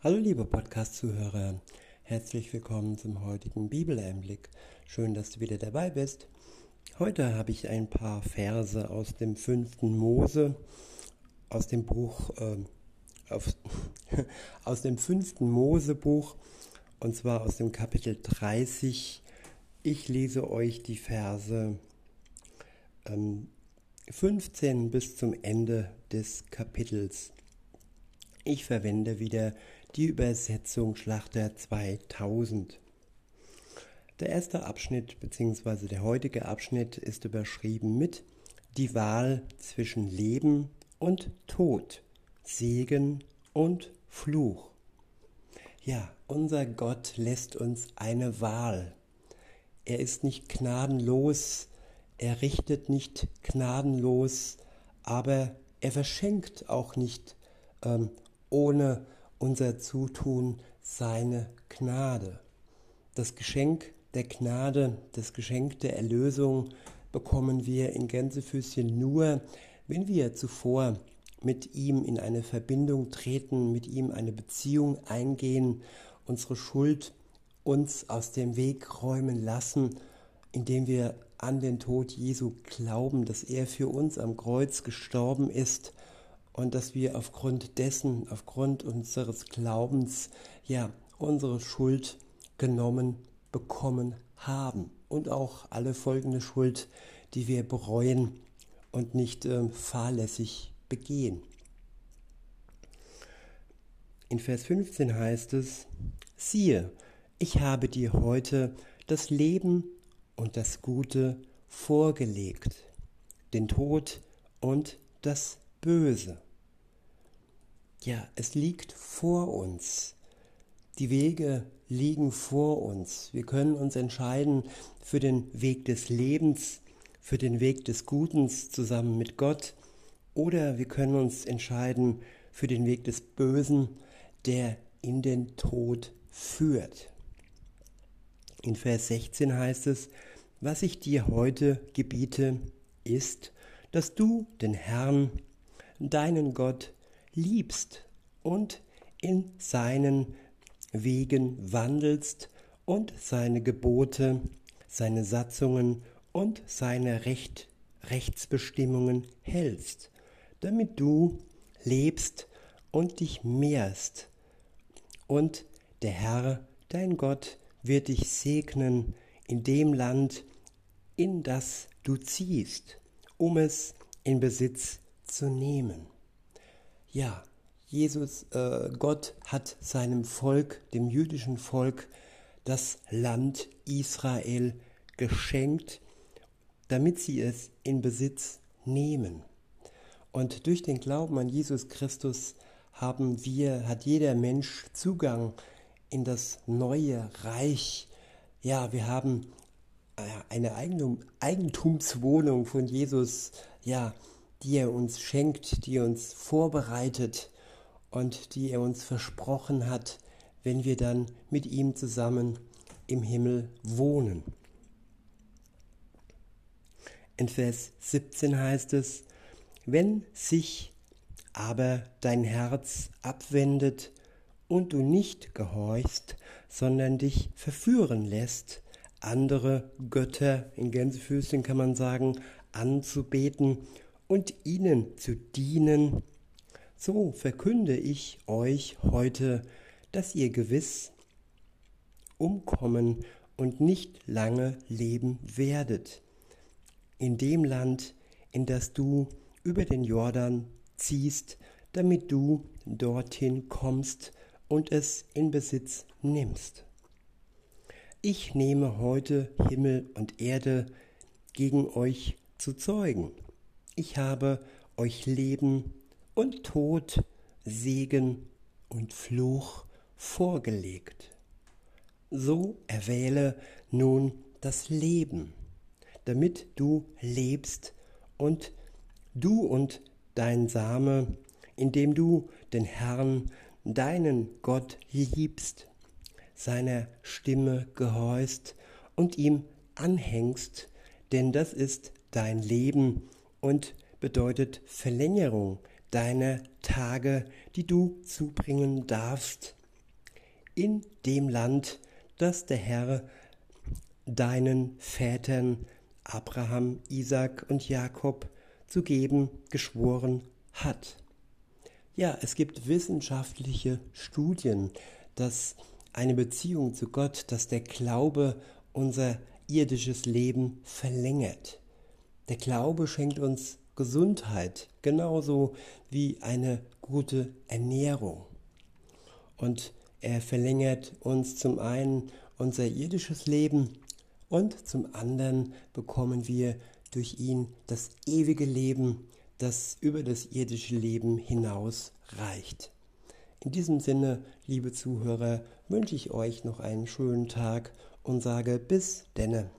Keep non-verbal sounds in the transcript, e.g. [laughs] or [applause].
Hallo liebe Podcast-Zuhörer, herzlich willkommen zum heutigen Bibeleinblick. Schön, dass du wieder dabei bist. Heute habe ich ein paar Verse aus dem fünften Mose, aus dem Buch, äh, auf, [laughs] aus dem fünften Mosebuch, und zwar aus dem Kapitel 30. Ich lese euch die Verse ähm, 15 bis zum Ende des Kapitels. Ich verwende wieder die Übersetzung Schlachter 2000. Der erste Abschnitt bzw. der heutige Abschnitt ist überschrieben mit Die Wahl zwischen Leben und Tod, Segen und Fluch. Ja, unser Gott lässt uns eine Wahl. Er ist nicht gnadenlos, er richtet nicht gnadenlos, aber er verschenkt auch nicht ähm, ohne unser Zutun seine Gnade. Das Geschenk der Gnade, das Geschenk der Erlösung bekommen wir in Gänsefüßchen nur, wenn wir zuvor mit ihm in eine Verbindung treten, mit ihm eine Beziehung eingehen, unsere Schuld uns aus dem Weg räumen lassen, indem wir an den Tod Jesu glauben, dass er für uns am Kreuz gestorben ist und dass wir aufgrund dessen, aufgrund unseres Glaubens, ja, unsere Schuld genommen bekommen haben und auch alle folgende Schuld, die wir bereuen und nicht äh, fahrlässig begehen. In Vers 15 heißt es, siehe, ich habe dir heute das Leben und das Gute vorgelegt, den Tod und das Böse. Ja, es liegt vor uns. Die Wege liegen vor uns. Wir können uns entscheiden für den Weg des Lebens, für den Weg des Gutens zusammen mit Gott oder wir können uns entscheiden für den Weg des Bösen, der in den Tod führt. In Vers 16 heißt es, was ich dir heute gebiete, ist, dass du den Herrn, deinen Gott, liebst und in seinen Wegen wandelst und seine Gebote, seine Satzungen und seine Recht, Rechtsbestimmungen hältst, damit du lebst und dich mehrst. Und der Herr, dein Gott, wird dich segnen in dem Land, in das du ziehst, um es in Besitz zu nehmen. Ja, Jesus, äh, Gott hat seinem Volk, dem jüdischen Volk, das Land Israel geschenkt, damit sie es in Besitz nehmen. Und durch den Glauben an Jesus Christus haben wir, hat jeder Mensch Zugang in das neue Reich. Ja, wir haben äh, eine Eigentum, Eigentumswohnung von Jesus, ja, die er uns schenkt, die uns vorbereitet und die er uns versprochen hat, wenn wir dann mit ihm zusammen im Himmel wohnen. In Vers 17 heißt es, wenn sich aber dein Herz abwendet und du nicht gehorchst, sondern dich verführen lässt, andere Götter, in Gänsefüßchen kann man sagen, anzubeten und ihnen zu dienen, so verkünde ich euch heute, dass ihr gewiss umkommen und nicht lange leben werdet. In dem Land, in das du über den Jordan ziehst, damit du dorthin kommst und es in Besitz nimmst. Ich nehme heute Himmel und Erde gegen euch zu Zeugen. Ich habe euch Leben und Tod, Segen und Fluch vorgelegt. So erwähle nun das Leben, damit du lebst und du und dein Same, indem du den Herrn, deinen Gott liebst, seiner Stimme gehorchst und ihm anhängst, denn das ist dein Leben und bedeutet Verlängerung deine Tage, die du zubringen darfst in dem Land, das der Herr deinen Vätern Abraham, Isaac und Jakob zu geben geschworen hat. Ja, es gibt wissenschaftliche Studien, dass eine Beziehung zu Gott, dass der Glaube unser irdisches Leben verlängert. Der Glaube schenkt uns Gesundheit, genauso wie eine gute Ernährung. Und er verlängert uns zum einen unser irdisches Leben und zum anderen bekommen wir durch ihn das ewige Leben, das über das irdische Leben hinaus reicht. In diesem Sinne, liebe Zuhörer, wünsche ich euch noch einen schönen Tag und sage bis denne.